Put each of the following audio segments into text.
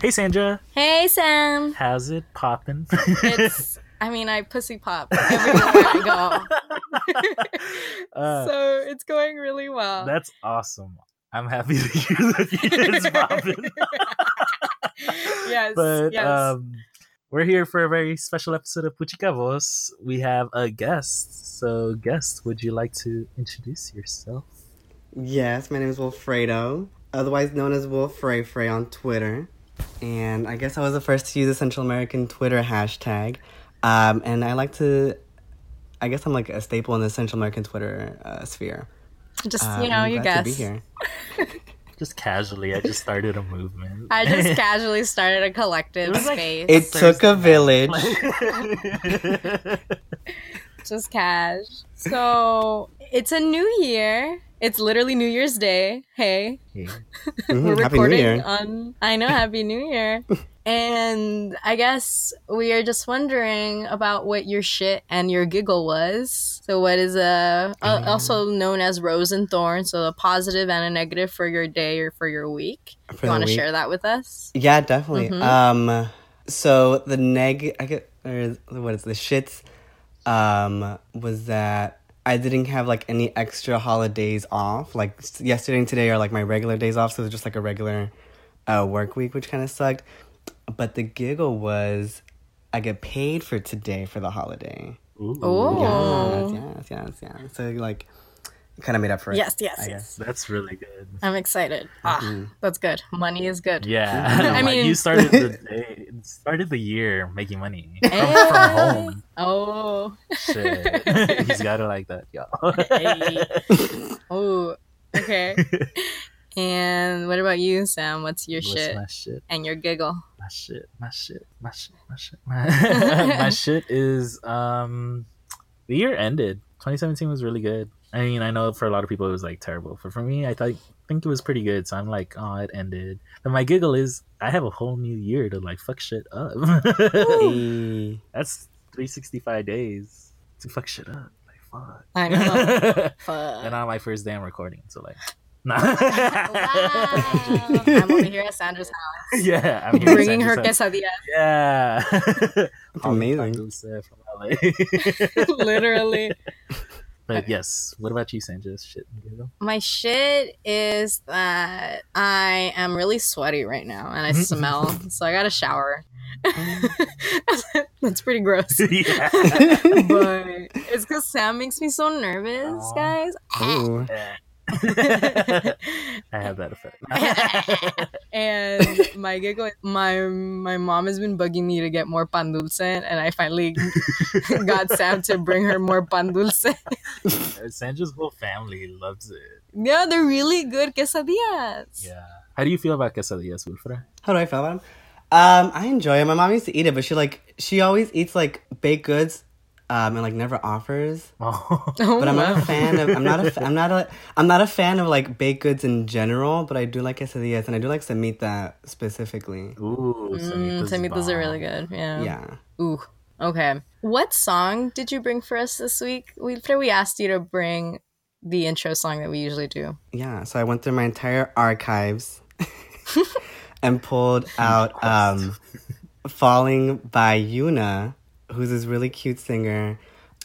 Hey Sandra, Hey, Sam. how's it poppin'? It's, I mean, I pussy pop everywhere I go. uh, so it's going really well. that's awesome. I'm happy to hear that it's poppin'. yes. but yes. um, we're here for a very special episode of Puchica Voz. We have a guest. So, guest, would you like to introduce yourself? Yes, my name is Wilfredo, otherwise known as Wolf Frey Frey on Twitter. And I guess I was the first to use the Central American Twitter hashtag. Um, and I like to, I guess I'm like a staple in the Central American Twitter uh, sphere. just, Um, you know, I'm you glad guess. To be here. Just casually, I just started a movement. I just casually started a collective It was like- space. It took a village. just cash. So it's a new year. It's literally New Year's Day. Hey. Yeah. Mhm, We're Happy New recording Year. on I know Happy New Year. and I guess we are just wondering about what your shit and your giggle was. So what is a, a Um. also known as rose and thorn, so a positive and a negative for your day or for your week. For you want to share that with us? Yeah, definitely. Mhm. Um, so the neg, I get, or what is the shits, um, was that I didn't have like any extra holidays off. Like yesterday and today are like my regular days off, so it was just like a regular uh, work week, which kind of sucked. But the giggle was I get paid for today for the holiday. Oh. Yes, yes, yes, yes. So like, kind of made up for it. Yes, yes, I yes. That's really good. I'm excited. Ah, that's good. Money is good. Yeah, I mean- you started the day, started the year making money from, Hey. from home. Oh. Shit, he's got it like that, y'all. Hey. Oh. Okay. And what about you, Sam? What's your What's shit shit? and your giggle? My shit. My shit. My shit. My shit. My, my shit is um, the year ended. 2017 was really good. I mean, I know for a lot of people it was like terrible, but for me, I thought think it was pretty good. So I'm like, oh, it ended. And my giggle is I have a whole new year to like fuck shit up. Hey. That's 365 days to fuck shit up. Like fuck. I know. and Fuck. on my first day I'm recording, so like, Wow. nah. I'm over here at Sandra's house. yeah, I'm here Bringing her Sandra's house. quesadilla. Yeah, amazing. Dulce from LA. Literally. But yes, what about you, Sandra? Shit? My shit is that I am really sweaty right now and I mm-hmm. smell, so I got a shower. That's pretty gross. yeah. But it's because Sam makes me so nervous, Aw. guys. Ah. Ooh. I have that effect. and my giggle, my my mom has been bugging me to get more pan dulce, and I finally got Sam to bring her more pan dulce. Sandra's whole family loves it. yeah, they're really good quesadillas. Yeah. How do you feel about quesadillas, Wilfred? How do I feel about them? Um, I enjoy it. My mom used to eat it, but she like she always eats like baked goods, um, and like never offers. Oh. Oh, But I'm not a fan of. I'm not a. fa- I'm not a. I'm not a fan of like baked goods in general. But I do like quesadillas, and I do like semita specifically. Ooh, Mm, Semitas Semitas are really good. Yeah. Yeah. Ooh. Okay. What song did you bring for us this week? We we asked you to bring the intro song that we usually do. Yeah. So I went through my entire archives and pulled out um, "Falling" by Yuna, who's this really cute singer.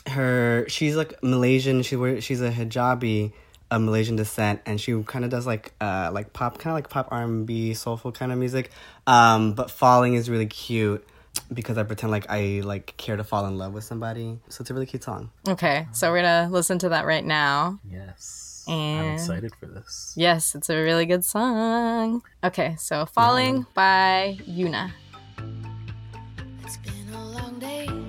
Her she's like Malaysian. She wear she's a hijabi of Malaysian descent, and she kind of does like uh like pop, kind of like pop R and B, soulful kind of music. Um, but "Falling" is really cute because I pretend like I like care to fall in love with somebody. So it's a really cute song. Okay, so we're gonna listen to that right now. Yes. I'm excited for this. Yes, it's a really good song. Okay, so "Falling" by Yuna. It's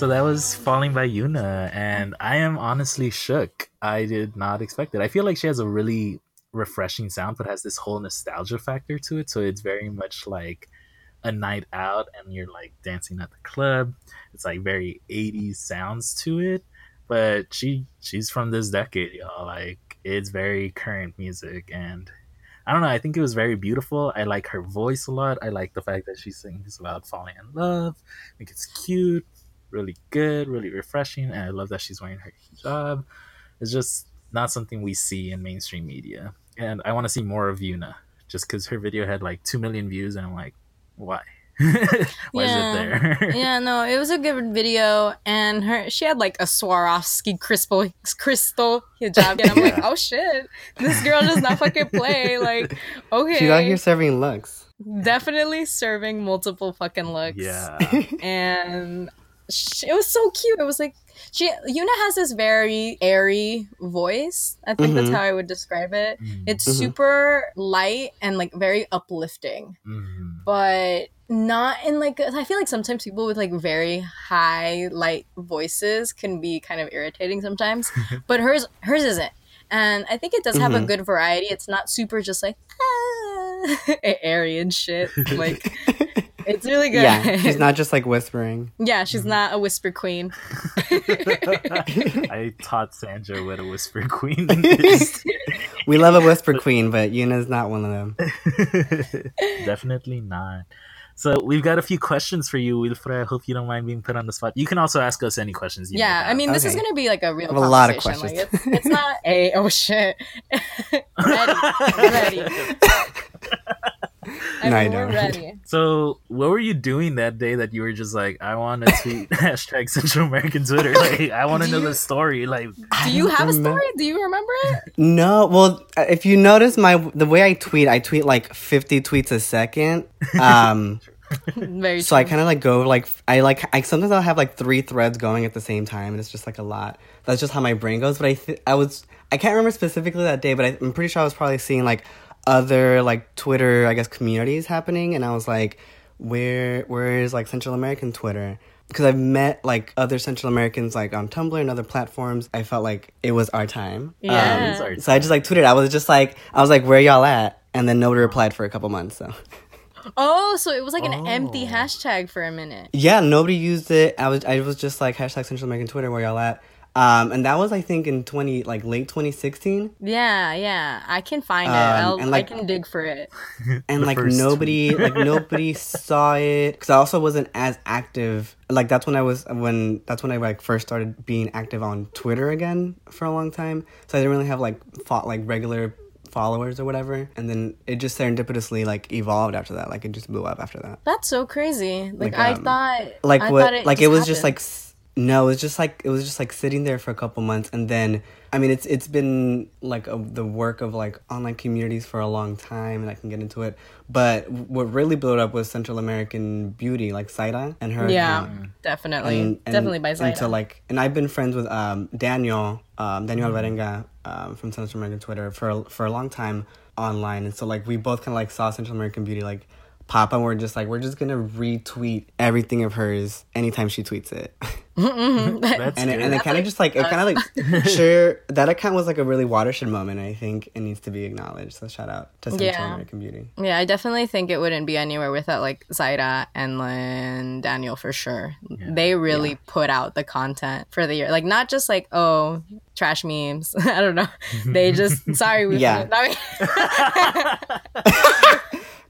So that was Falling by Yuna, and I am honestly shook. I did not expect it. I feel like she has a really refreshing sound, but has this whole nostalgia factor to it. So it's very much like a night out, and you're like dancing at the club. It's like very 80s sounds to it, but she she's from this decade, y'all. Like it's very current music, and I don't know. I think it was very beautiful. I like her voice a lot. I like the fact that she sings about falling in love. I think it's cute, really good, really refreshing, and I love that she's wearing her hijab. It's just not something we see in mainstream media, and I want to see more of Yuna. Just because her video had like two million views, and I'm like, why? why Yeah. is it there? yeah, no, it was a good video, and her she had like a Swarovski crystal crystal hijab, and I'm like, oh shit, this girl does not fucking play. Like, okay, She's out here serving looks. definitely serving multiple fucking looks. yeah, and sh it was so cute. It was like she Yuna has this very airy voice. I think that's Mhm. how I would describe it. Mm, It's Mhm. super light and like very uplifting, mhm. but not in like I feel like sometimes people with like very high light voices can be kind of irritating sometimes, but hers hers isn't. And I think it does have a Mhm. good variety. It's not super just like ah, airy and shit. Like it's really good. yeah, she's not just like whispering. Yeah, she's not a whisper queen. I taught Sandra what a whisper queen is. We love a whisper queen, but Yuna's not one of them. Definitely not. So we've got a few questions for you, Wilfred. I hope you don't mind being put on the spot. You can also ask us any questions. You Yeah, I mean, this is gonna be like a real a lot of conversation. Like, questions. it's, it's not a oh shit. ready, ready. I No, I we're don't. ready. So, what were you doing that day that you were just like, I want to tweet hashtag Central American Twitter? Like, I want to know you- the story. Like, Do you have a story? Do you remember it? No, well, uh, if you notice my the way I tweet, I tweet like 50 tweets a second. Um, Very so I kind of like go like I like I sometimes I'll have like three threads going at the same time, and it's just like a lot. That's just how my brain goes. But I th- I was I can't remember specifically that day, but I, I'm pretty sure I was probably seeing like other like Twitter I guess communities happening, and I was like, where where is like Central American Twitter? Because I've met like other Central Americans like on Tumblr and other platforms. I felt like it was our time. Um, Yeah. it's our so I just like tweeted. I was just like, I was like, where y'all at? And then nobody replied for a couple months. So Oh, so it was like an empty Oh. hashtag for a minute. yeah, nobody used it. I was I was just like hashtag Central American Twitter. Where y'all at? Um, and that was I think in twenty like late twenty sixteen. Yeah, yeah. I can find it. Um, I'll, and, like- I can dig for it. and like nobody like nobody saw it because I also wasn't as active. Like that's when I was when that's when I like first started being active on Twitter again for a long time. So I didn't really have like fought like regular followers or whatever. And then it just serendipitously like evolved after that. Like it just blew up after that. That's so crazy. Like, Like, I um, thought, Like I what? thought it like it was just like s- no, it was just like it was just like sitting there for a couple months, and then I mean it's it's been like a, the work of like online communities for a long time, and I can get into it. But what really blew it up was Central American Beauty, like Zaida and her. yeah, account. definitely, And- and- definitely by and Zaida. to like, and I've been friends with um, Daniel, um, Daniel Alvarenga um, from Central American Twitter for a- for a long time online, and so like we both kind of like saw Central American Beauty like pop, and we're just like we're just gonna retweet everything of hers anytime she tweets it, mm-hmm. that's and it, and it kind of just like it kind of like sure that account was like a really watershed moment. I think it needs to be acknowledged. So shout out to Central Yeah. American Beauty. yeah, I definitely think it wouldn't be anywhere without like Zaida and then Daniel for sure. They really put out the content for the year. Like not just like oh trash memes. I don't know. They just sorry we Yeah.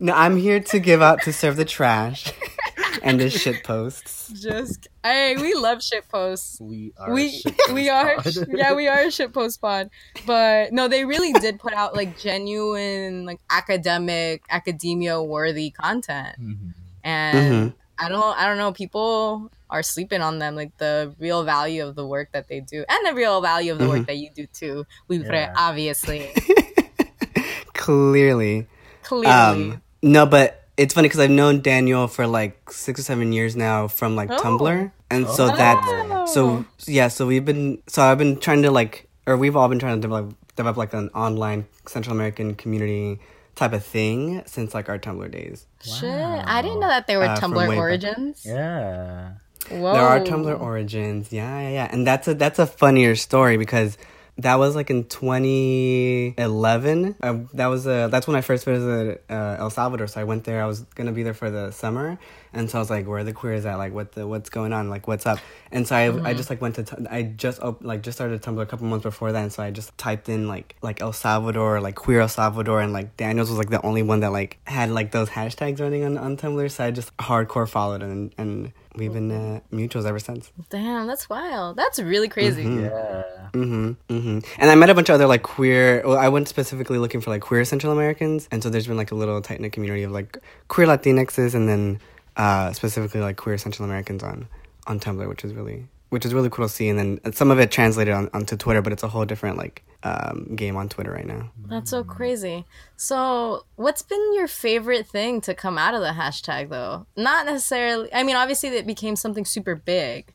I mean, No, I'm here to give out to serve the trash and the shit posts. just hey, we love shit posts. we are. we shitpost we are pod. yeah we are a shitpost pod but no they really did put out like genuine like academic academia worthy content Mhm. and i don't i don't know people are sleeping on them like the real value of the work that they do and the real value of the work that you do too we Yeah. obviously Clearly. clearly Um, no, but it's funny because I've known Daniel for like six or seven years now from like Oh. Tumblr, and so Oh. that so yeah, so we've been so I've been trying to like, or we've all been trying to develop develop like an online Central American community type of thing since like our Tumblr days. shit i didn't know that they were Uh, tumblr way back. origins Yeah. Whoa. There are Tumblr origins. Yeah, yeah, yeah. And that's a that's a funnier story because that was like in 2011. Uh, that was uh, that's when I first visited uh, El Salvador. So I went there. I was gonna be there for the summer, and so I was like, "Where are the queers at? Like, what the what's going on? Like, what's up?" And so I, I just like went to t- I just op- like just started Tumblr a couple months before that, and so I just typed in like like El Salvador, like queer El Salvador, and like Daniels was like the only one that like had like those hashtags running on on Tumblr. So I just hardcore followed and and we've been uh, mutuals ever since. Damn, that's wild. That's really crazy. Yeah. Mm-hmm. Mm-hmm. And I met a bunch of other like queer. Well, I went specifically looking for like queer Central Americans, and so there's been like a little tight knit community of like queer Latinxes, and then uh, specifically like queer Central Americans on on Tumblr, which is really which is really cool to see. And then some of it translated on, onto Twitter, but it's a whole different like um, game on Twitter right now. That's so crazy. So, what's been your favorite thing to come out of the hashtag, though? Not necessarily. I mean, obviously, it became something super big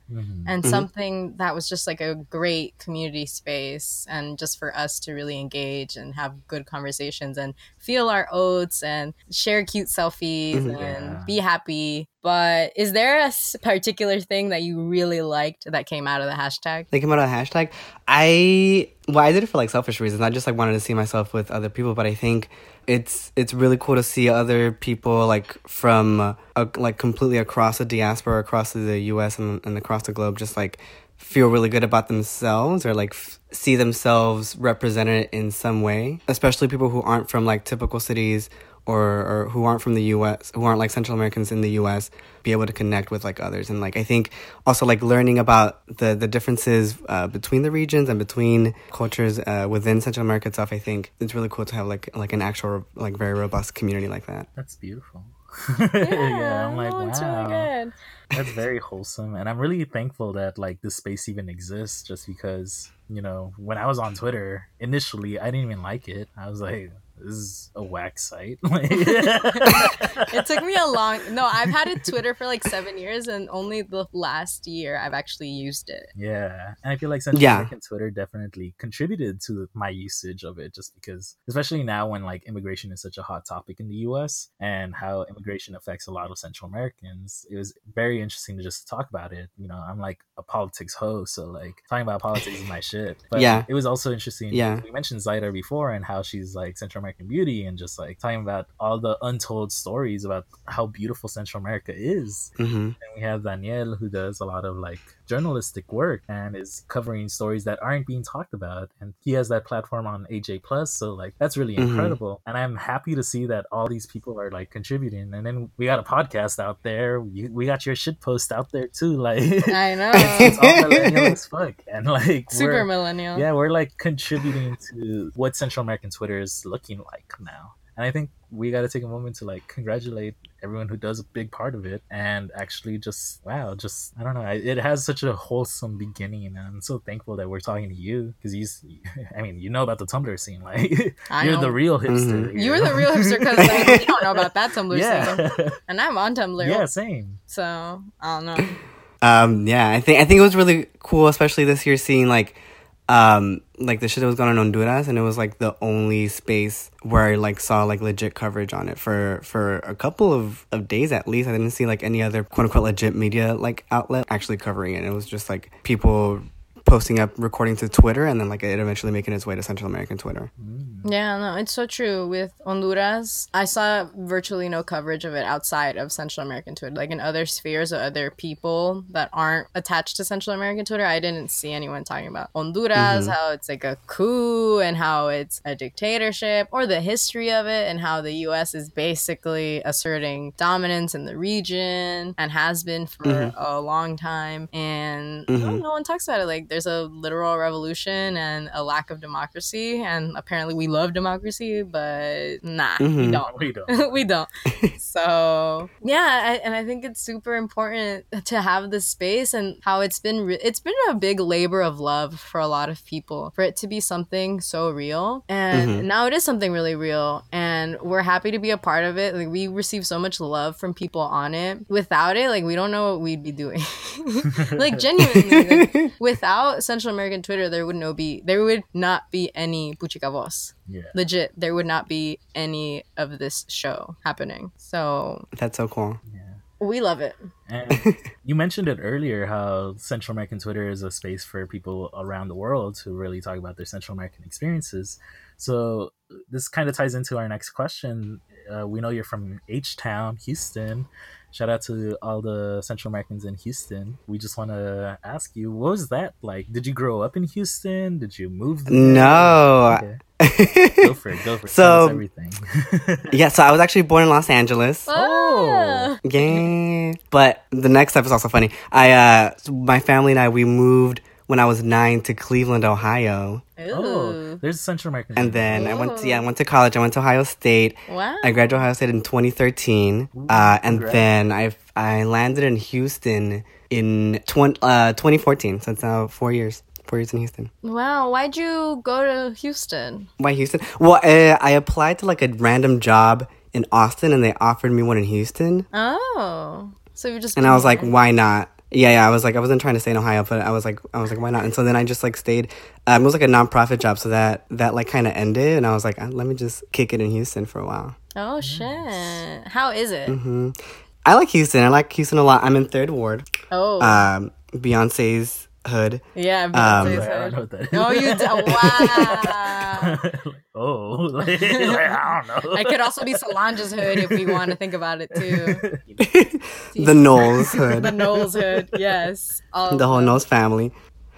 and something that was just like a great community space, and just for us to really engage and have good conversations and feel our oats and share cute selfies and Yeah. be happy. But is there a particular thing that you really liked that came out of the hashtag? They came out of the hashtag. I well, I did it for like selfish reasons. I just like wanted to see myself with other people, but I think it's it's really cool to see other people like from uh, like completely across the diaspora, across the U.S. and, and across the globe, just like feel really good about themselves or like f- see themselves represented in some way. Especially people who aren't from like typical cities or, or who aren't from the U.S. who aren't like Central Americans in the U.S. be able to connect with like others and like I think also like learning about the the differences uh, between the regions and between cultures uh, within Central America itself. I think it's really cool to have like like an actual like very robust community like that. That's beautiful. yeah, I'm like, no, wow. it's really good. That's very wholesome. And I'm really thankful that like this space even exists just because, you know, when I was on Twitter, initially I didn't even like it. I was like, this is a whack site. It took me a long no i've had it twitter for like seven years and only the last year i've actually used it Yeah, and I feel like Central Yeah. American Twitter definitely contributed to my usage of it, just because, especially now when like immigration is such a hot topic in the U.S. and how immigration affects a lot of Central Americans, it was very interesting to just talk about it. You know, I'm like a politics ho, so like talking about politics is my shit. But Yeah. it was also interesting. Yeah. we mentioned Zaida before and how she's like Central American beauty, and just like talking about all the untold stories about how beautiful Central America is. hmm And we have Daniel who does a lot of like journalistic work and is covering stories that aren't being talked about. And he has that platform on AJ Plus. So like that's really Mhm. incredible. And I'm happy to see that all these people are like contributing. And then we got a podcast out there. You, we got your shit post out there too. Like i know it's all millennial as fuck. And like super millennial yeah, we're like contributing to what Central American Twitter is looking like now. And I think we got to take a moment to like congratulate everyone who does a big part of it and actually just, wow, just, I don't know. It has such a wholesome beginning. And I'm so thankful that we're talking to you because you, I mean, you know about the Tumblr scene. Like, I you're know. the real hipster. Mhm. here. you're the real hipster because like, we don't know about that tumblr scene and i'm on tumblr yeah, same. so i don't know Um, yeah, I think I think it was really cool, especially this year, seeing like um like the shit that was going on in Honduras, and it was like the only space where I like saw like legit coverage on it for for a couple of of days at least. I didn't see like any other quote unquote legit media like outlet actually covering it. It was just like people posting up recording to Twitter, and then like it eventually making its way to Central American Twitter. Mm. Yeah, no, it's so true. With Honduras, I saw virtually no coverage of it outside of Central American Twitter. Like in other spheres or other people that aren't attached to Central American Twitter, I didn't see anyone talking about Honduras, mm-hmm. how it's like a coup and how it's a dictatorship or the history of it and how the US is basically asserting dominance in the region and has been for mm-hmm. a long time. And no, Mhm. no one talks about it. Like there's a literal revolution and a lack of democracy. And apparently we love democracy, but nah, we Mhm. don't. We don't. we don't. So yeah, I, and I think it's super important to have this space and how it's been. Re- it's been a big labor of love for a lot of people for it to be something so real, and Mhm. now it is something really real, and we're happy to be a part of it. Like we receive so much love from people on it. Without it, like we don't know what we'd be doing. like genuinely, like, without Central American Twitter, there would no be there would not be any Puchica Voz Yeah. legit there would not be any of this show happening so That's so cool. Yeah. We love it. And you mentioned it earlier how Central American Twitter is a space for people around the world to really talk about their Central American experiences. So this kind of ties into our next question. Uh, we know you're from H Town, Houston. Shout out to all the Central Americans in Houston. We just want to ask you, what was that like? Did you grow up in Houston? Did you move there? No. Okay. Go for it. Go for it. So- everything. yeah, so I was actually born in Los Angeles. Oh. Yeah. But the next step is also funny. I uh my family and I we moved when I was nine to Cleveland, Ohio. oh, Ooh. there's Central American. And then I went to yeah, I went to college. I went to Ohio State. Wow. I graduated Ohio State in 2013. Ooh, Uh, and congrats. then I I landed in Houston in 20, uh, 2014. So it's now four years. Four years in Houston. Wow. Why'd you go to Houston? Why Houston? Well, uh, I applied to like a random job in Austin, and they offered me one in Houston. Oh. So you just And I was like, why not? Yeah, yeah. I was like, I wasn't trying to stay in Ohio, but I was like, I was like, why not? And so then I just like stayed. Um, it was like a nonprofit job, so that that like kind of ended, and I was like, uh, let me just kick it in Houston for a while. Oh shit. How is it? hmm I like Houston. I like Houston a lot. I'm in Third Ward, Oh. um, Beyonce's hood. yeah. um, Beyonce's I don't head. know what that is. Oh, you d- wow. Oh, like, I don't know. I could also be Solange's hood if we want to think about it too. the Knowles hood. The Knowles hood, yes. All the whole. Knowles family.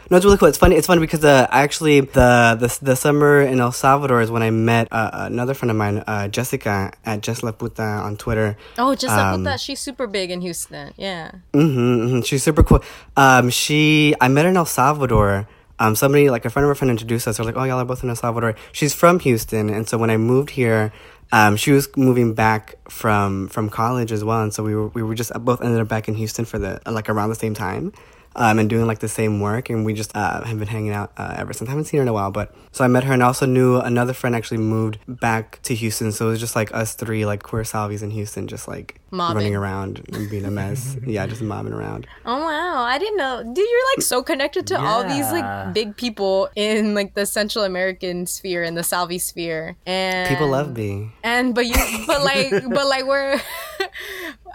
No, it's really cool. It's funny. It's funny because uh, actually the, the the summer in El Salvador is when I met uh, another friend of mine, uh, Jessica at Jess La Puta on Twitter. Oh, just like Um, with that, she's super big in Houston. Yeah. hmm hmm She's super cool. Um, she I met her in El Salvador. Um, somebody like a friend of a friend introduced us. They're like, "Oh, y'all are both in El Salvador." She's from Houston, and so when I moved here, um, she was moving back from from college as well, and so we were we were just both ended up back in Houston for the like around the same time. Um, and doing like the same work, and we just uh, have been hanging out uh, ever since. I haven't seen her in a while, but so I met her, and I also knew another friend actually moved back to Houston. So it was just like us three, like queer Salvies in Houston, just like Mobbing. running around and being a mess. yeah, just mobbing around. Oh wow, I didn't know. Dude, you're like so connected to all these like big people in like the Central American sphere and the Salvi sphere. And People love me. And but you but like but like we're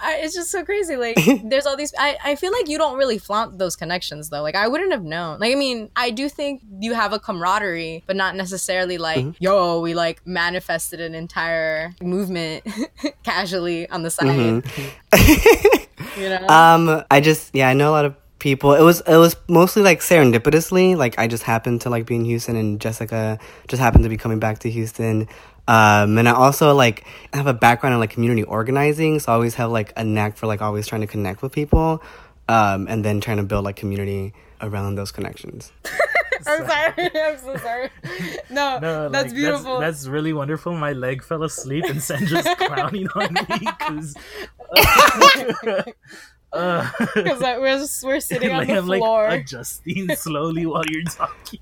I, it's just so crazy. Like there's all these I, I feel like you don't really flaunt those connections though. Like I wouldn't have known. Like I mean, I do think you have a camaraderie, but not necessarily like, Mm-hmm. yo, we like manifested an entire movement casually on the side. Mm-hmm. You know? Um, I just yeah, I know a lot of people. It was it was mostly like serendipitously. Like I just happened to like be in Houston, and Jessica just happened to be coming back to Houston. Um, and I also like have a background in like community organizing, so I always have like a knack for like always trying to connect with people, um, and then trying to build like community around those connections. I'm sorry. I'm so sorry. No, No, that's like, beautiful. That's, really wonderful. My leg fell asleep and Sandra's clowning on me because. Uh, Because like, we're just, we're sitting on like, the I'm like floor. adjusting slowly while you're talking.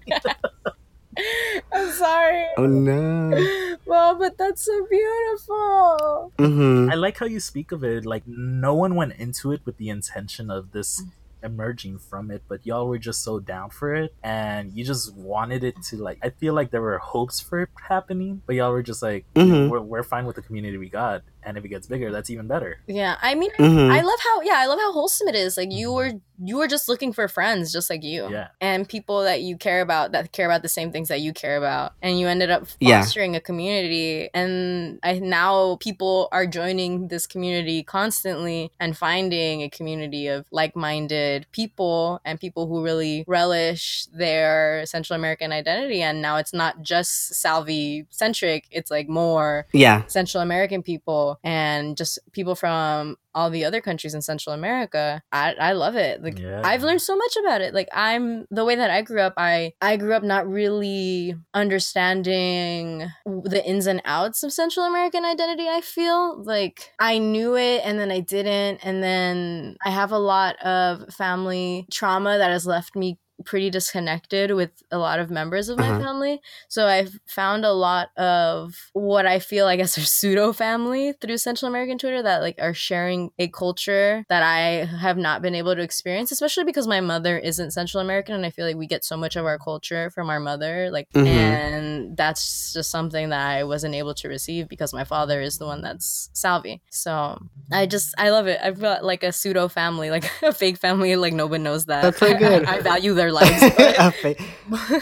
I'm sorry. Oh no. Well, but that's so beautiful. Mm-hmm. I like how you speak of it. Like no one went into it with the intention of this emerging from it, but y'all were just so down for it, and you just wanted it to like. I feel like there were hopes for it happening, but y'all were just like, Mhm. we're, we're fine with the community we got, and if it gets bigger, that's even better. Yeah, I mean, Mhm. I love how yeah, I love how wholesome it is. Like you were you were just looking for friends, just like you. Yeah. and people that you care about that care about the same things that you care about and you ended up Yeah. fostering a community and I, now people are joining this community constantly and finding a community of like-minded people and people who really relish their central american identity and now it's not just salvi centric it's like more Yeah. Central American people and just people from all the other countries in Central America. I, I love it. Like Yeah. I've learned so much about it. Like I'm the way that I grew up, I I grew up not really understanding the ins and outs of Central American identity, I feel. Like I knew it and then I didn't and then I have a lot of family trauma that has left me pretty disconnected with a lot of members of my Uh-huh. family. So I've found a lot of what I feel, I guess, are pseudo family through Central American Twitter that like are sharing a culture that I have not been able to experience, especially because my mother isn't Central American and I feel like we get so much of our culture from our mother. Like Mhm. and that's just something that I wasn't able to receive because my father is the one that's Salvi. So I just I love it. I've got like a pseudo family, like a fake family, like no one knows that. That's so good. I, value their lives. But, a, fa-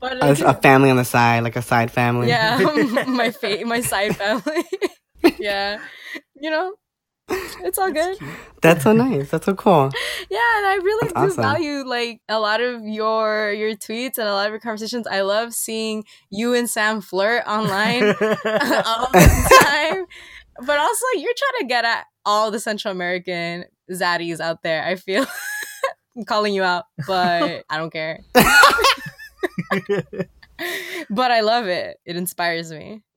but a, a uh, family on the side, like a side family. yeah, my fa- my side family. yeah. You know, it's all good. That's so nice. That's so cool. Yeah, and I really That's do awesome. value like a lot of your your tweets and a lot of your conversations. I love seeing you and Sam flirt online all the time. But also, you're trying to get at all the Central American zaddies out there. I feel I'm calling you out, but I don't care. But I love it. It inspires me.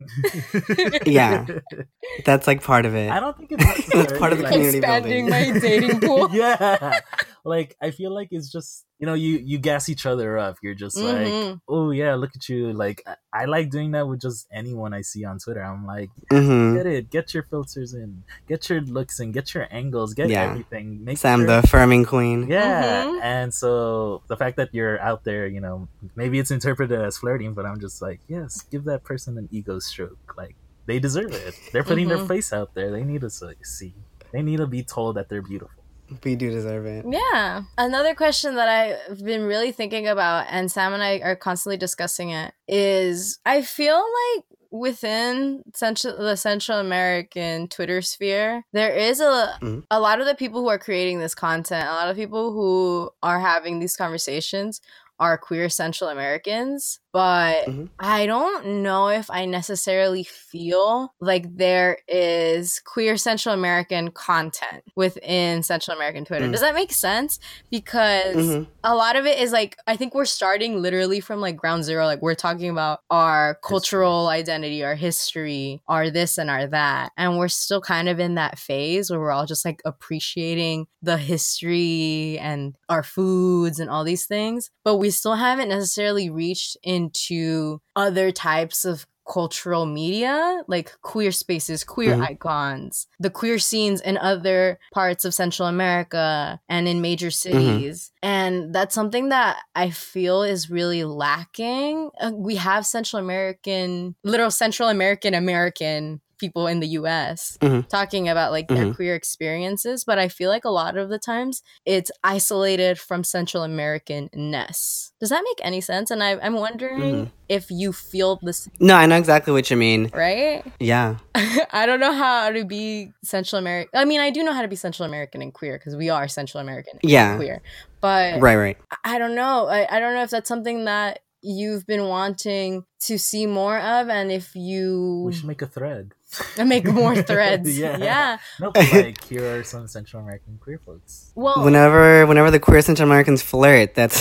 Yeah. That's like part of it. I don't think it's That's part of the necessarily, community Expanding building. my dating pool. yeah like i feel like it's just you know you you gas each other up. You're just like Mhm. oh yeah look at you. Like I, I like doing that with just anyone i see on twitter. I'm like hmm get it. Get your filters in. Get your looks in. Get your angles. Get Yeah. everything. Make Sam, sure- the affirming queen. yeah. Mhm. and so the fact that you're out there you know maybe it's interpreted as flirting but i'm just like yes give that person an ego stroke. Like they deserve it. They're putting their Mhm. face out there. They need to s- see. They need to be told that they're beautiful We do deserve it. Yeah. Another question that I've been really thinking about, and Sam and I are constantly discussing it, is I feel like within Central the Central American Twitter sphere, there is a Mhm. a lot of the people who are creating this content, a lot of people who are having these conversations are queer Central Americans, but Mhm. I don't know if I necessarily feel like there is queer Central American content within Central American Twitter. Mm. Does that make sense? Because Mhm. a lot of it is like I think we're starting literally from like ground zero. Like we're talking about our cultural identity, our history, our this and our that. And we're still kind of in that phase where we're all just like appreciating the history and our foods and all these things. But we still haven't necessarily reached into other types of cultural media like queer spaces queer Mhm. icons the queer scenes in other parts of central america and in major cities. And that's something that i feel is really lacking. Uh, we have central american literal central american american people in the us Mhm. talking about like their Mhm. queer experiences but i feel like a lot of the times it's isolated from central american-ness does that make any sense and I, i'm wondering Mhm. if you feel this No, I know exactly what you mean. right Yeah. I don't know how to be Central American. I mean, I do know how to be Central American and queer because we are Central American and Yeah. queer. But Right, right. I- I don't know. I, I don't know if that's something that you've been wanting to see more of and if you we should make a thread make more threads. yeah yeah. no but like here are some central american queer folks Well, Whenever whenever the queer Central Americans flirt, that's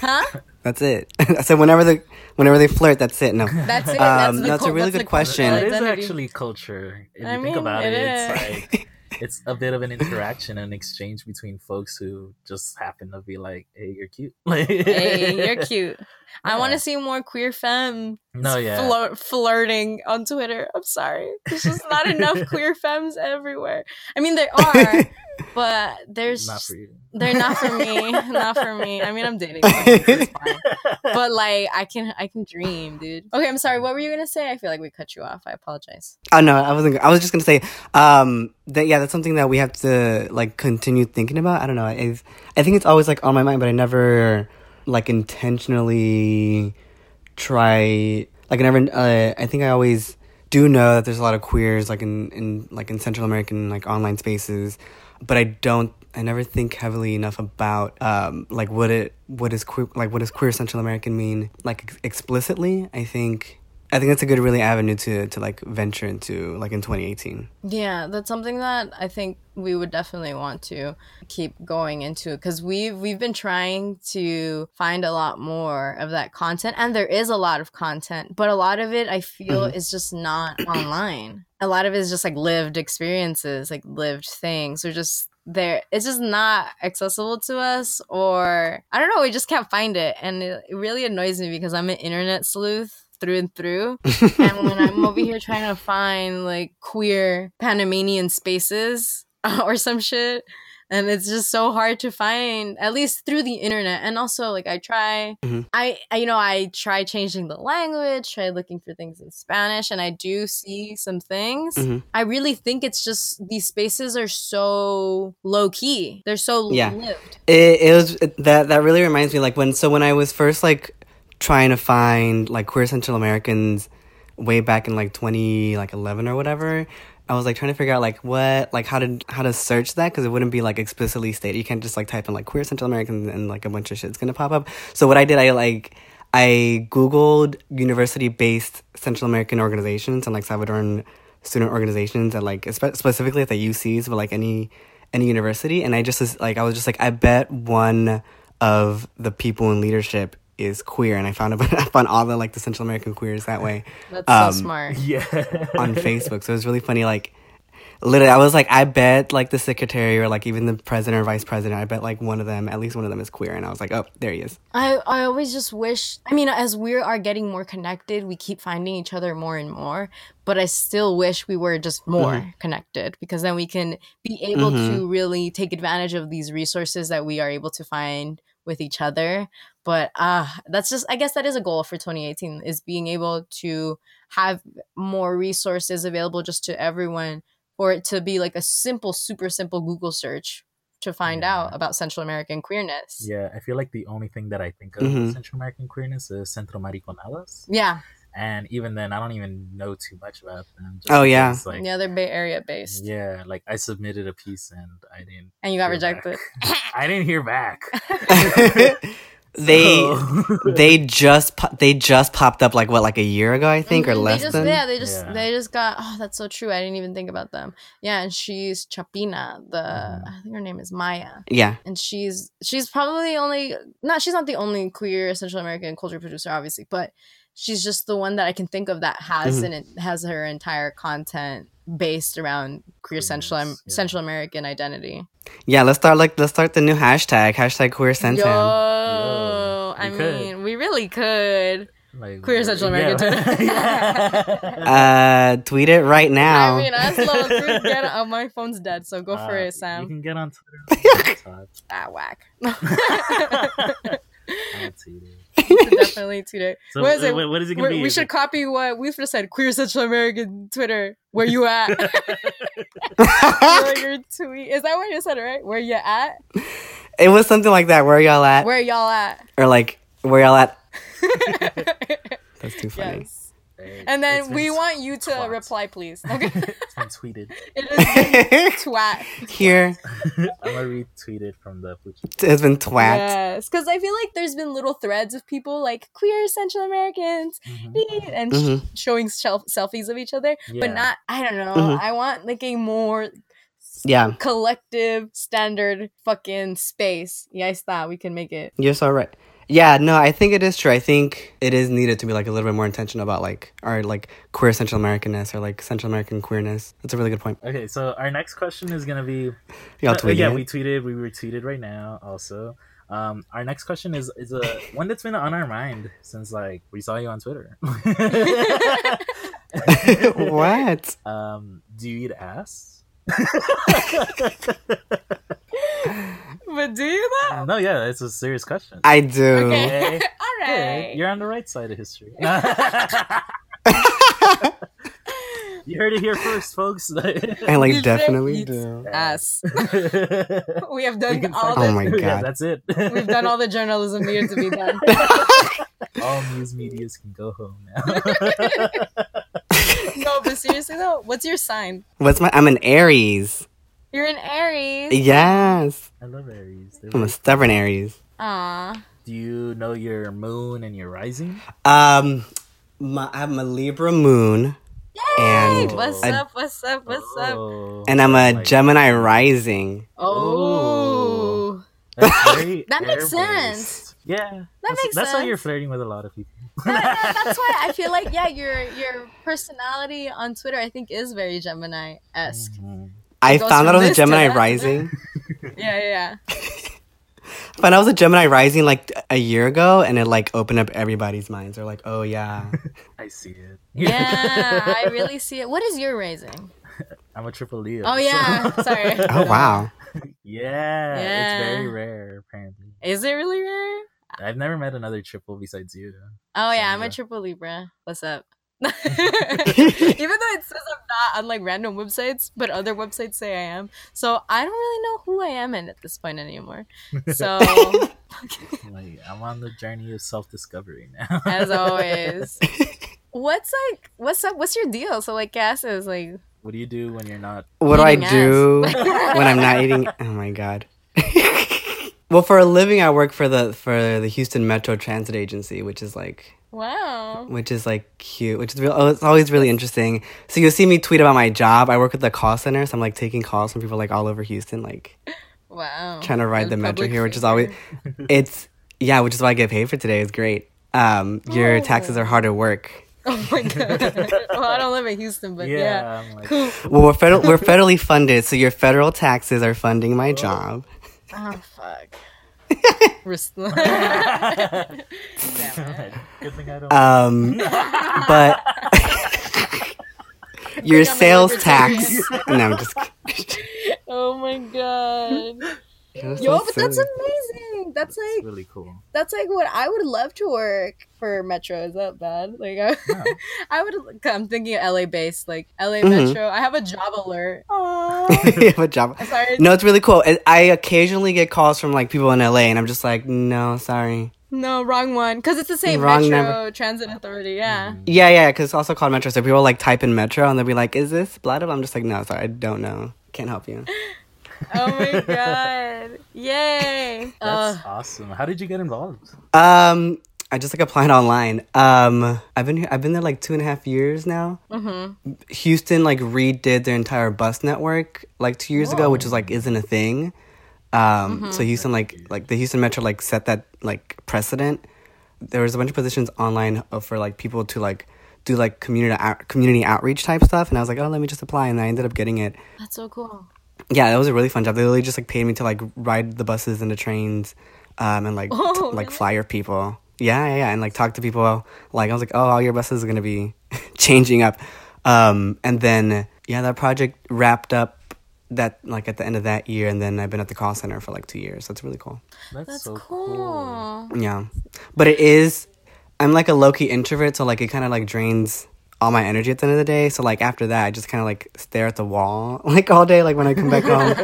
huh? that's it. I said whenever the whenever they flirt, that's it. No. That's it. Um, that's, the that's a really the good question. cultural That is actually culture. If I you think mean, about it it, it's is. like it's a bit of an interaction and exchange between folks who just happen to be like, "Hey, you're cute." Hey, you're cute. I want to see more queer femme No, yeah. flir- flirting on Twitter. I'm sorry. There's just not enough queer femmes everywhere. I mean, there are, but there's Not for you. they're not for me. not for me. I mean, I'm dating, someone, fine. but like, I can I can dream, dude. Okay, I'm sorry. What were you gonna say? I feel like we cut you off. I apologize. Oh no, I wasn't. I was just gonna say, um, that yeah, that's something that we have to like continue thinking about. I don't know. I, I think it's always like on my mind, but I never like intentionally try. Like I never. Uh, I think I always do know that there's a lot of queers like in in like in Central American like online spaces, but I don't. I never think heavily enough about um like what it what is queer like what does queer Central American mean like ex- explicitly. I think I think that's a good really avenue to to like venture into like in 2018. Yeah, that's something that I think we would definitely want to keep going into because we've we've been trying to find a lot more of that content, and there is a lot of content, but a lot of it I feel mm-hmm. is just not online. A lot of it is just like lived experiences, like lived things, or just there it's just not accessible to us or I don't know, we just can't find it. And it, it really annoys me because I'm an internet sleuth through and through. and when I'm over here trying to find like queer Panamanian spaces or some shit, and it's just so hard to find at least through the internet and also like i try Mhm. I, I you know i try changing the language try looking for things in spanish and i do see some things Mhm. i really think it's just these spaces are so low key they're so Yeah. lived It, it was that that really reminds me like when so when I was first like trying to find like queer Central Americans way back in like twenty like eleven or whatever. I was like trying to figure out like what like how to how to search that because it wouldn't be like explicitly stated. You can't just like type in like queer Central Americans and like a bunch of shit's gonna pop up. So what I did, I like I googled university based Central American organizations and like Salvadoran student organizations and like spe- specifically at the UCs, but like any any university, and I just like I was just like I bet one of the people in leadership is queer, and I found about I found all the like the Central American queers that way that's Um, so smart Yeah. on Facebook. So it was really funny. Like, literally, I was like, I bet like the secretary or like even the president or vice president, I bet like one of them, at least one of them is queer. And I was like, oh, there he is. I, I always just wish I mean as we are getting more connected we keep finding each other more and more but I still wish we were just more Mm-hmm. connected because then we can be able Mhm. to really take advantage of these resources that we are able to find with each other but uh that's just I guess that is a goal for 2018 is being able to have more resources available just to everyone for it to be like a simple super simple Google search to find Yeah. out about Central American queerness. Yeah, I feel like the only thing that I think of Mhm. Central American queerness is Centro Mariconadas. Yeah. And even then, I don't even know too much about them. just Oh, yeah. because, Like, yeah, they're Bay Area based. Yeah, like I submitted a piece and I didn't. And you got rejected. I didn't hear back. they they just po- they just popped up like what like a year ago I think or Mhm, less they just, than. Yeah, they just Yeah. they just got. Oh, that's so true. I didn't even think about them. Yeah, and she's Chapina. The Mhm. I think her name is Maya, Yeah. and she's she's probably the only not she's not the only queer Central American culture producer, obviously, but she's just the one that I can think of that has Mhm. and it has her entire content based around queer Central Queerness, yeah. Central American identity. Yeah, let's start like let's start the new hashtag hashtag queer Yo, Centam. I could. mean, we really could. like, Queer Central American yeah. Twitter. Uh, tweet it right now. I mean, I love to get it. Oh, my phone's dead, so go for it, Sam. You can get on Twitter. on laptop. Ah, whack. I'll tweet it. Definitely tweet it. So, what is it? what- what is it gonna we be? we Is should it- copy what we've just said. Queer Central American Twitter. Where you at? Your your tweet. Is that what you said, right? Where you at? it was something like that. Where y'all at? Where y'all at? Or like where y'all at? That's too funny. yes. Hey, And then we tw- want you to twat. reply, please. Okay. it's been tweeted. it is twat. Here I'm gonna retweet it from the it's been twat. Yes, because I feel like there's been little threads of people like queer Central Americans Mhm. and Mhm. sh- showing shelf- selfies of each other, Yeah. but not. I don't know. Mhm. I want like a more Yeah, collective standard fucking space. Yeah, está. We can make it. you're so right. Yeah, no, I think it is true. I think it is needed to be like a little bit more intentional about like our like queer Central Americanness or like Central American queerness. That's a really good point. Okay, so our next question is gonna be. Y'all Uh, yeah, it. we tweeted. We retweeted right now. Also, um, our next question is is a one that's been on our mind since like we saw you on Twitter. what? Um, do you eat ass? But do you though? no, yeah, it's a serious question. I do. Okay. Okay. All Good. right. You're on the right side of history. you heard it here first, folks. I like You definitely eat do. Ass. we we have done can all find- Oh the. my Yeah, God. that's it. We've done all the journalism needed to be done. all news medias can go home now. no, but seriously though, what's your sign? What's my? I'm an Aries. You're an Aries. Yes, I love Aries. They're I'm a very- stubborn Aries. Aw. Do you know your moon and your rising? Um, my, I'm a Libra moon, Hey, and what's I- up? What's up? What's up? Oh, and I'm a like- Gemini rising. Oh. That makes air-based. sense. Yeah, that's, makes That's why you're flirting with a lot of people. That- that- that's why I feel like yeah, your your personality on Twitter I think is very Gemini esque. Mhm. I found out from I was a Gemini rising. Yeah, yeah, yeah. I found out I was a Gemini rising like a year ago, and it like opened up everybody's minds. They're like, "Oh yeah, I see it. Yeah, I really see it. What is your rising? I'm a triple Leo. Oh so- yeah, sorry. oh wow." yeah, yeah, it's very rare apparently. Is it really rare? I've never met another triple besides you. Oh yeah, I'm a triple Libra. What's up? Even though it says I'm not on like random websites, but other websites say I am. So I don't really know who I am in at this point anymore. So Like, I'm on the journey of self discovery now. as always. What's like what's up? What's your deal? So like gas is like what do you do when you're not? What do I ass. do when I'm not eating? Oh my god. well, for a living, I work for the for the Houston Metro Transit Agency, which is like wow. which is like cute, which is real. Oh, it's always really interesting. So you'll see me tweet about my job. I work at the call center, so I'm like taking calls from people like all over Houston, like Wow. trying to ride A the metro public here, which is always it's yeah, which is why I get paid for today. It's great. Um, your taxes are hard at work. Oh my god. well, I don't live in Houston, but yeah. Yeah, like, Cool. Well, we're federal, we're federally funded, so your federal taxes are funding my job. Oh fuck. Good thing I don't. Um, but your Think I'm a sales tax. No, I'm just. kidding. oh my god. You're so Yo, but that's amazing. That's it's like really cool. that's like what I would love to work for Metro. Is that bad? Like I, No. I would. I'm thinking LA based, like LA Mhm. Metro. I have a job alert. You have a job. Sorry. No, it's really cool. I- I occasionally get calls from like people in LA, and I'm just like, no, sorry. No, wrong one. Because it's the same Wrong Metro number. Transit Authority. Yeah. Yeah, yeah, because it's also called Metro. So people like type in Metro, and they'll be like, "Is this blah blah?" I'm just like, no, sorry, I don't know. Can't help you. Oh my god. Yay. Uh, That's awesome. How did you get involved? Um, I just like applied online. Um, I've been here. I've been there like two and a half years now. mm-hmm. Houston like redid their entire bus network like two years ago, which is like isn't a thing. Um, so Houston like like the Houston Metro like set that like precedent. There was a bunch of positions online uh, for like people to like do like community out- community outreach type stuff, and I was like, oh, let me just apply, and I ended up getting it. That's so cool. Yeah, that was a really fun job. They literally just like paid me to like ride the buses and the trains, um, and like Oh, t- like flyer people. Yeah, yeah, yeah, and like talk to people. Like I was like, oh, all your buses are gonna be changing up, um, and then yeah, that project wrapped up that like at the end of that year, and then I've been at the call center for like two years. So it's really cool. That's, That's so cool. Yeah, but it is. I'm like a low key introvert, so like it kind of like drains all my energy at the end of the day. So like after that, I just kind of like stare at the wall like all day, like when I come back home.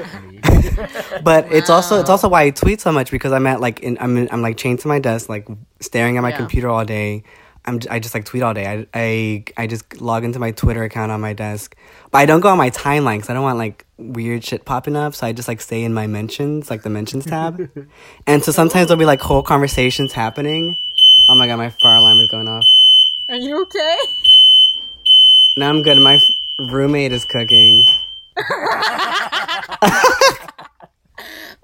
but it's also it's also why I tweet so much because I'm at like in, I'm in, I'm like chained to my desk, like staring at my Yeah. computer all day. I'm j- I just like tweet all day. I I I just log into my Twitter account on my desk, but I don't go on my timeline because I don't want like weird shit popping up. So I just like stay in my mentions, like the mentions tab. and so sometimes there'll be like whole conversations happening. Oh my god, my fire alarm is going off. Are you okay? No, I'm good. My f- roommate is cooking.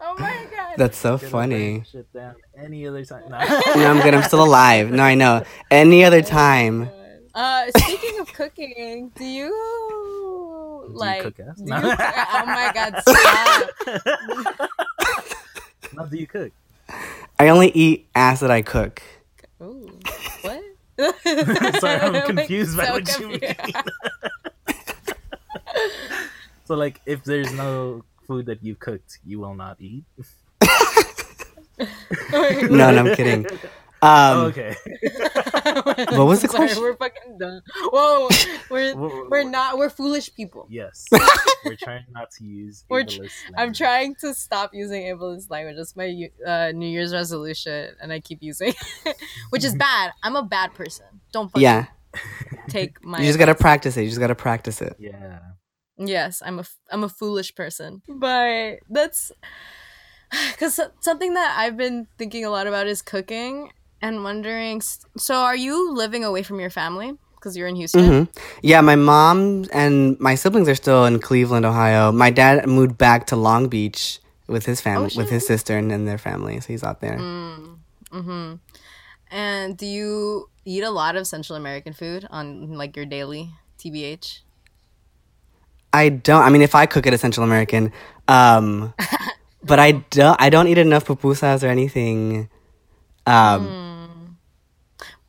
Oh my god. That's so Gonna funny. burn Shit down any other time. No, I'm good. I'm still alive. No, I know. Any other time. Uh, speaking of cooking, do you Do you like? cook ass? do No. you- oh my god! Stop. no, do you cook? I only eat ass that I cook. Ooh, what? Sorry, I'm Like, confused by so what you mean. So, like, if there's no food that you've cooked, you will not eat. No, no, I'm kidding. Um, oh, okay. What was the Sorry, question? We're fucking done. Whoa, we're Wha- we're not. We're foolish people. Yes, we're trying not to use. We're tr- ableist I'm trying to stop using ableist language. That's my uh, New Year's resolution, and I keep using, which is bad. I'm a bad person. Don't fucking yeah, take my. you just gotta practice it. You just gotta practice it. Yeah. Yes, I'm a f- I'm a foolish person, but that's because something that I've been thinking a lot about is cooking and wondering. So, are you living away from your family because you're in Houston? hmm Yeah, my mom and my siblings are still in Cleveland, Ohio. My dad moved back to Long Beach with his family, Oh, with his sister and, and their family. So he's out there. Mm-hmm. And do you eat a lot of Central American food on like your daily TBH? I don't. I mean, if I cook it, it's Central American. Um, but I don't. I don't eat enough pupusas or anything. Um,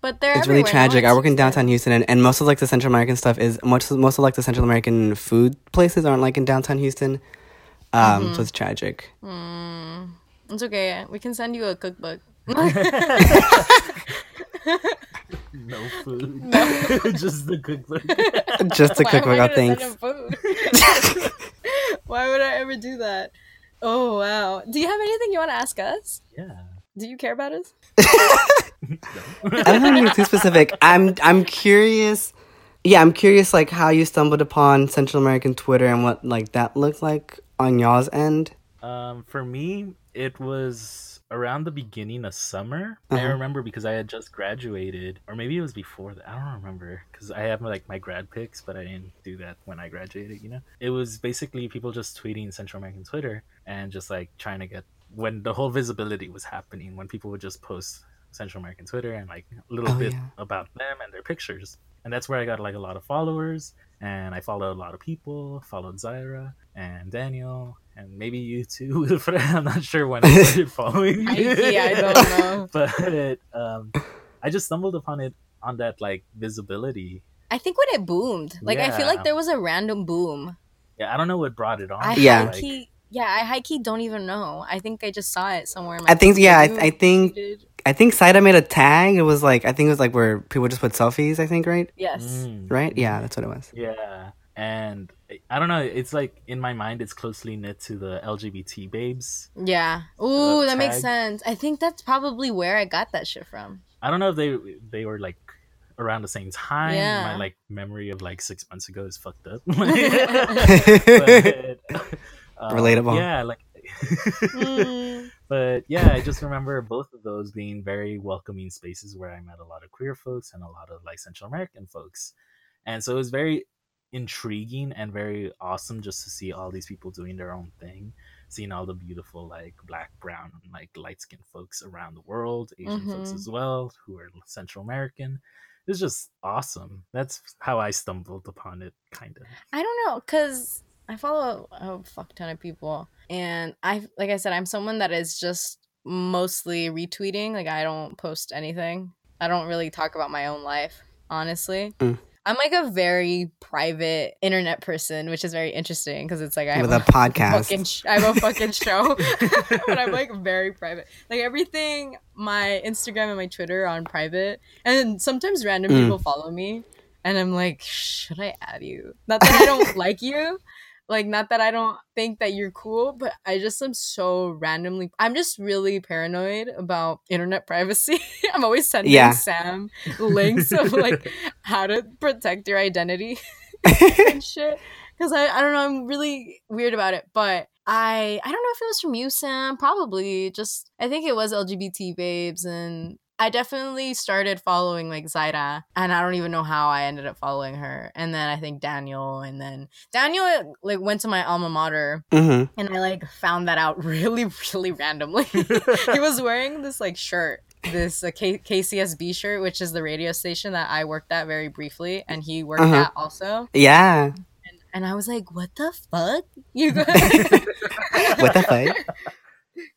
But they're it's really tragic. I work in used to it. downtown Houston, and, and most of like the Central American stuff is most most of like the Central American food places aren't like in downtown Houston. Um, Mm-hmm. so it's tragic. It's okay. We can send you a cookbook. No food. Just the cookbook. Just a Why am cookbook. I Oh, gonna thanks. send him food? Why would I ever do that? Oh wow. Do you have anything you want to ask us? yeah. Do you care about us? I don't want to be too specific. I'm I'm curious. Yeah, I'm curious like how you stumbled upon Central American Twitter and what like that looked like on y'all's end. Um, for me, it was around the beginning of summer. I remember because I had just graduated, or maybe it was before that. I don't remember because I have like my grad pics, but I didn't do that when I graduated. You know, it was basically people just tweeting Central American Twitter and just like trying to get when the whole visibility was happening when people would just post Central American Twitter and like a little Oh, bit yeah. about them and their pictures. And that's where I got like a lot of followers and I followed a lot of people, followed Zaida and Daniel and maybe you too, Wilfred. I'm not sure when I started following you. Mikey, I don't know. but um, I just stumbled upon it on that like visibility. I think when it boomed, like I feel like there was a random boom. Yeah, I don't know what brought it on. I Yeah. high like, yeah, I high key don't even know. I think I just saw it somewhere. In my I think yeah, I, feed. I think Tweeted. I think Zaida made a tag. It was like I think it was like where people just put selfies. I think right, Yes. mm, right. Yeah, that's what it was. Yeah, and I don't know. It's like in my mind, it's closely knit to the LGBT babes. Yeah. Ooh, Uh, that makes sense. I think that's probably where I got that shit from. I don't know if they they were like around the same time. Yeah. My like memory of like six months ago is fucked up. But, um, Relatable. Yeah, like. Mm. But yeah, I just remember both of those being very welcoming spaces where I met a lot of queer folks and a lot of like Central American folks, and so it was very intriguing and very awesome just to see all these people doing their own thing, seeing all the beautiful like black, brown, and like light skinned folks around the world, Asian folks Mhm. as well who are Central American. It's just awesome. That's how I stumbled upon it, kind of. I don't know, cause I follow a fuck ton of people, and I, like I said, I'm someone that is just mostly retweeting. Like I don't post anything. I don't really talk about my own life, honestly. Mm. I'm like a very private internet person, which is very interesting because it's like I have With a podcast. sh- I have a fucking show, but I'm like very private. Like everything, my Instagram and my Twitter are on private, and sometimes random Mm. people follow me, and I'm like, should I add you? Not that I don't like you, like not that I don't think that you're cool, but I just am so randomly. I'm just really paranoid about internet privacy. I'm always sending Yeah. Sam links of like how to protect your identity and shit. Because I, I don't know, I'm really weird about it. But I I don't know if it was from you, Sam. Probably just I think it was LGBT babes and I definitely started following like Zaida, and I don't even know how I ended up following her. And then I think Daniel, and then Daniel like went to my alma mater, hmm and I like found that out really, really randomly. he was wearing this like shirt, this uh, K- KCSB shirt, which is the radio station that I worked at very briefly, and he worked Uh-huh. at also. Yeah. And I was like, "What the fuck, you guys?" What the fuck?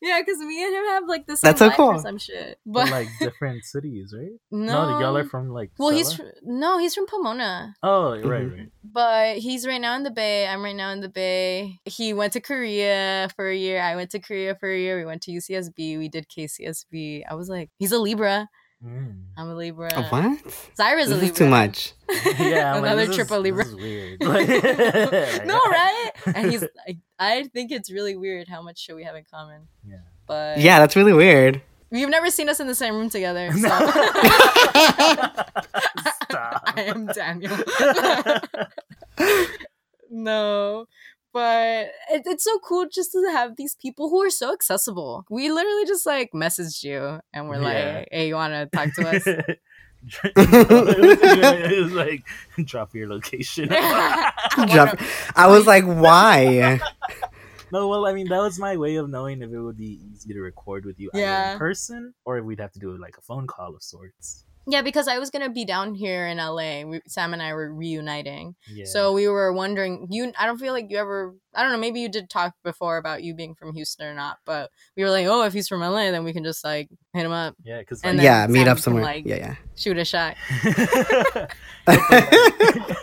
Yeah, because me and him have like the same That's so life cool. or some shit. But But like different cities, right? no, y'all are from like. well, he's fr- no, he's from Pomona. Oh, right, Mhm. right. but he's right now in the Bay. I'm right now in the Bay. He went to Korea for a year. I went to Korea for a year. We went to UCSB. We did KCSB. I was like, he's a Libra. Mm. I'm a Libra. Oh, what? Zaida's a Libra. is too much. Yeah, I'm like, Another this is- triple Libra. This is weird. no, right? And he's like, I think it's really weird how much shit we have in common. Yeah. But Yeah, that's really weird. you've never seen us in the same room together. So. Stop. I am Daniel. no. But it, it's so cool just to have these people who are so accessible. We literally just like messaged you and we're Yeah. like, hey, you want to talk to us? it was like drop your location. Drop- I was like, why? no, well, I mean that was my way of knowing if it would be easy to record with you either Yeah. in person or if we'd have to do like a phone call of sorts. Yeah, because I was gonna be down here in LA. We, Sam and I were reuniting, Yeah. so we were wondering. You, I don't feel like you ever. I don't know. Maybe you did talk before about you being from Houston or not, but we were like, oh, if he's from LA, then we can just like hit him up, yeah, because and then yeah, meet Sam up can, somewhere. like- yeah, yeah. shoot a shot.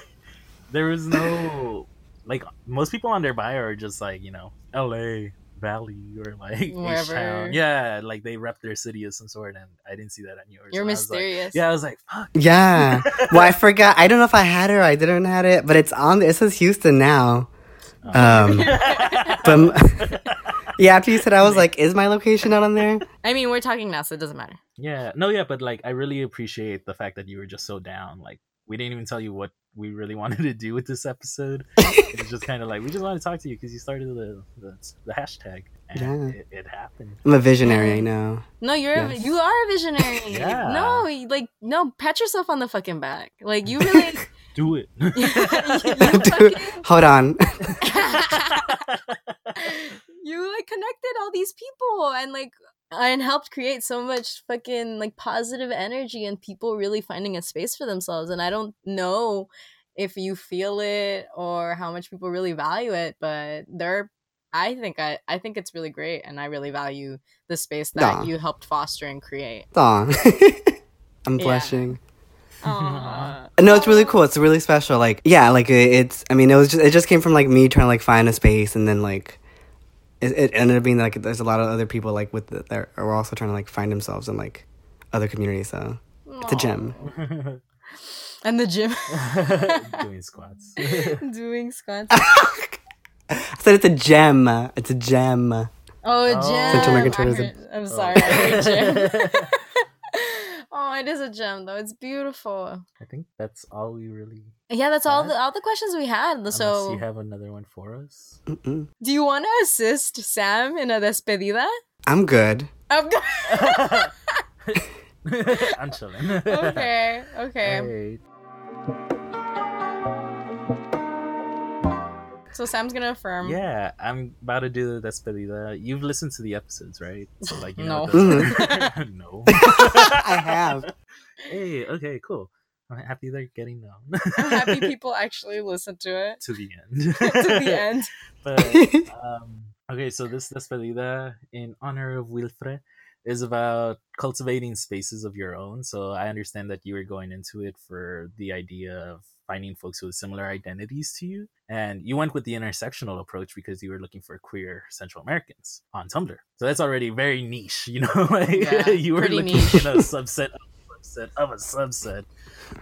there was no like most people on their bio are just like you know L.A. Valley or like Wherever. H-Town. Yeah, like they rep their city of some sort, and I didn't see that on yours. You're and I like- mysterious. yeah, I was like, fuck. Yeah. well, I forgot. I don't know if I had it or I didn't had it, but it's on. It says Houston now. Um, but yeah, after you said, I was like, is my location not on there? I mean, we're talking now, so it doesn't matter. Yeah, no, yeah, but like I really appreciate the fact that you were just so down. Like we didn't even tell you what we really wanted to do with this episode. it was just kind of like we just want to talk to you because you started the, the the hashtag, and Yeah. it, it happened. I'm a visionary. I know. No, you're a, you are a visionary. Yeah. No, like no, pat yourself on the fucking back. Like you really. Do it. you Dude, fucking- hold on. you like connected all these people and like and helped create so much fucking like positive energy and people really finding a space for themselves and i don't know if you feel it or how much people really value it but there i think i i think it's really great and i really value the space that Aw. you helped foster and create. I'm Yeah. blushing. No, it's really cool. It's really special. Like, yeah, like it- it's. I mean, it was just. It just came from like me trying to like find a space, and then like, it, it ended up being like there's a lot of other people like with the, that are also trying to like find themselves in like other communities. So it's a gem. and the gym Doing squats. doing squats I said it's a gem. It's a gem. Oh, Oh. gem. Central American I tourism. heard- I'm sorry. I heard gem. oh, it is a gem though. It's beautiful. I think that's all we really. Yeah, that's all the all the questions we had. Unless So, you have another one for us. Mm-mm. do you want to assist Sam in a despedida? I'm good. I'm good. I'm chilling. okay, okay. Alright. So Sam's gonna affirm. Yeah, I'm about to do the despedida. You've listened to the episodes, right? So like, you know, No. those- no. I have. hey, okay, cool. I'm happy they're getting known I'm happy people actually listen to it to the end. to the end. But um, okay, so this despedida in honor of Wilfred is about cultivating spaces of your own. So I understand that you were going into it for the idea of finding folks with similar identities to you, and you went with the intersectional approach because you were looking for queer Central Americans on Tumblr. So that's already very niche, you know. like Yeah, you were looking niche. in a subset of subset of a subset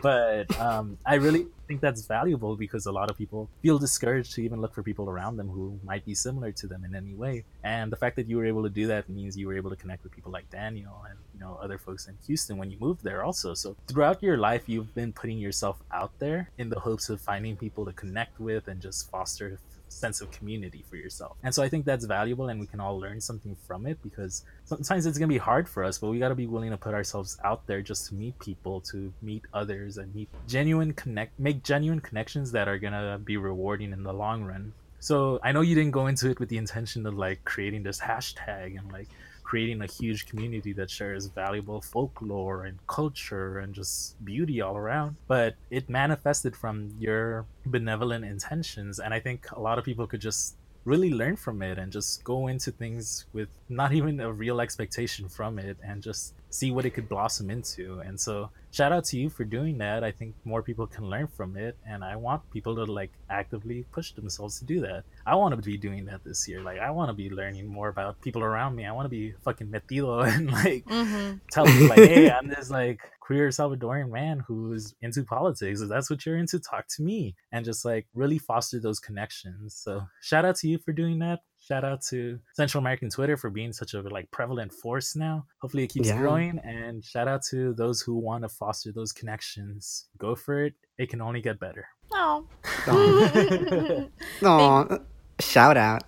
but um, I really think that's valuable because a lot of people feel discouraged to even look for people around them who might be similar to them in any way. And the fact that you were able to do that means you were able to connect with people like Daniel and you know other folks in Houston when you moved there also. So throughout your life, you've been putting yourself out there in the hopes of finding people to connect with and just foster sense of community for yourself. And so I think that's valuable and we can all learn something from it because sometimes it's going to be hard for us, but we got to be willing to put ourselves out there just to meet people, to meet others and meet genuine connect make genuine connections that are going to be rewarding in the long run. So I know you didn't go into it with the intention of like creating this hashtag and like creating a huge community that shares valuable folklore and culture and just beauty all around. But it manifested from your benevolent intentions. And I think a lot of people could just really learn from it and just go into things with not even a real expectation from it and just see what it could blossom into. And so shout out to you for doing that. I think more people can learn from it and I want people to like actively push themselves to do that. I want to be doing that this year. Like I want to be learning more about people around me. I want to be fucking metido and like Mm-hmm. tell people like, hey, I'm this like queer Salvadorian man who's into politics. If that's what you're into, talk to me. And just like really foster those connections. So shout out to you for doing that. Shout out to Central American Twitter for being such a like prevalent force now. Hopefully it keeps Yeah. growing. And shout out to those who want to foster those connections. Go for it. It can only get better. Oh. Aw. Aw, shout out.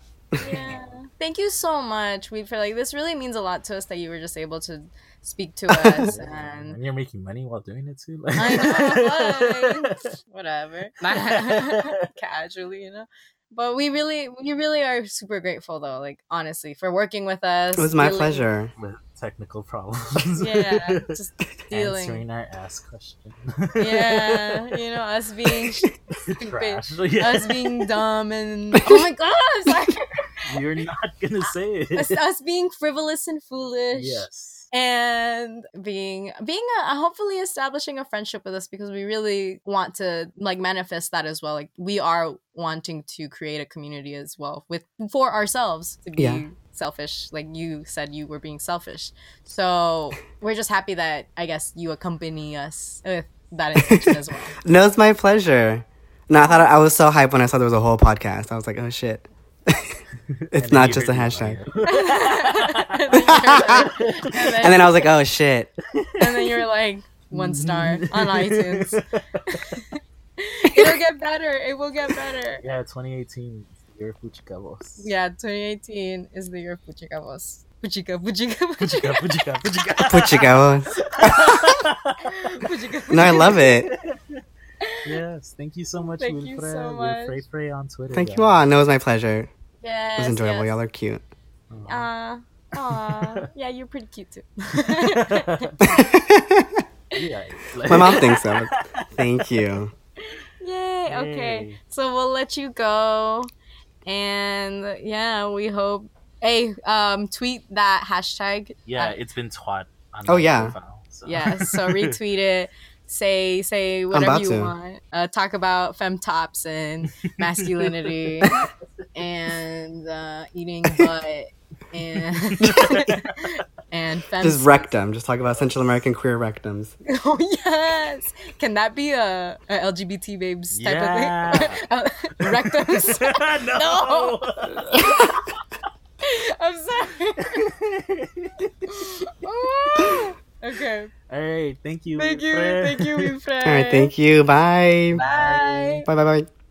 yeah. Thank you so much. We feel like this really means a lot to us that you were just able to speak to us and And you're making money while doing it too. Like... I know, like, whatever. Casually, you know. But we really, we really are super grateful, though. Like honestly, for working with us. It was my really- pleasure. But technical problems. Yeah, just dealing. Answering our ask question. Yeah, you know, us being stupid, Trash. Yeah. us being dumb, and oh my god, I'm sorry. You're not gonna say us, it. us being frivolous and foolish. yes. And being being a, hopefully establishing a friendship with us because we really want to like manifest that as well like we are wanting to create a community as well with for ourselves to be Yeah. selfish like you said you were being selfish so we're just happy that i guess you accompany us with that intention as well No, it's my pleasure. No, I thought I was so hyped when I saw there was a whole podcast. I was like, oh shit. it's not just a hashtag. and, then and then- I was like, oh shit. and then you're like one star on itunes it'll get better it will get better Yeah, 2018 is the year of Puchica Voz. Yeah, 2018 is the year of Puchica Voz. Puchica, Puchica, Puchica, Puchica, Puchica, Puchica. Puchicabos. Puchica. No, I love it. Yes, thank you so much, Thank you so much. Wilfred Frey on Twitter. Thank you all. No, it was my pleasure. It was enjoyable. yes. Y'all are cute. Uh, aw, yeah, you're pretty cute too. Yeah, My mom thinks so. Thank you. Yay, okay. Yay. So we'll let you go. And yeah, we hope. Hey, um, tweet that hashtag. Yeah, Uh, it's been twat. On Oh, yeah. profile, so. yeah, so retweet it. Say say whatever you to. want. Uh, talk about femtops and masculinity and uh, eating butt and and fem. Just rectum. Just talk about Central American queer rectums. oh yes, can that be a, a LGBT babes type Yeah. of thing? Uh, Rectums. no. I'm sorry. Ah, okay. All right, thank you. Thank you. Wilfred. Thank you, Wilfred. All right. Thank you. Bye. Bye. Bye. Bye. Bye.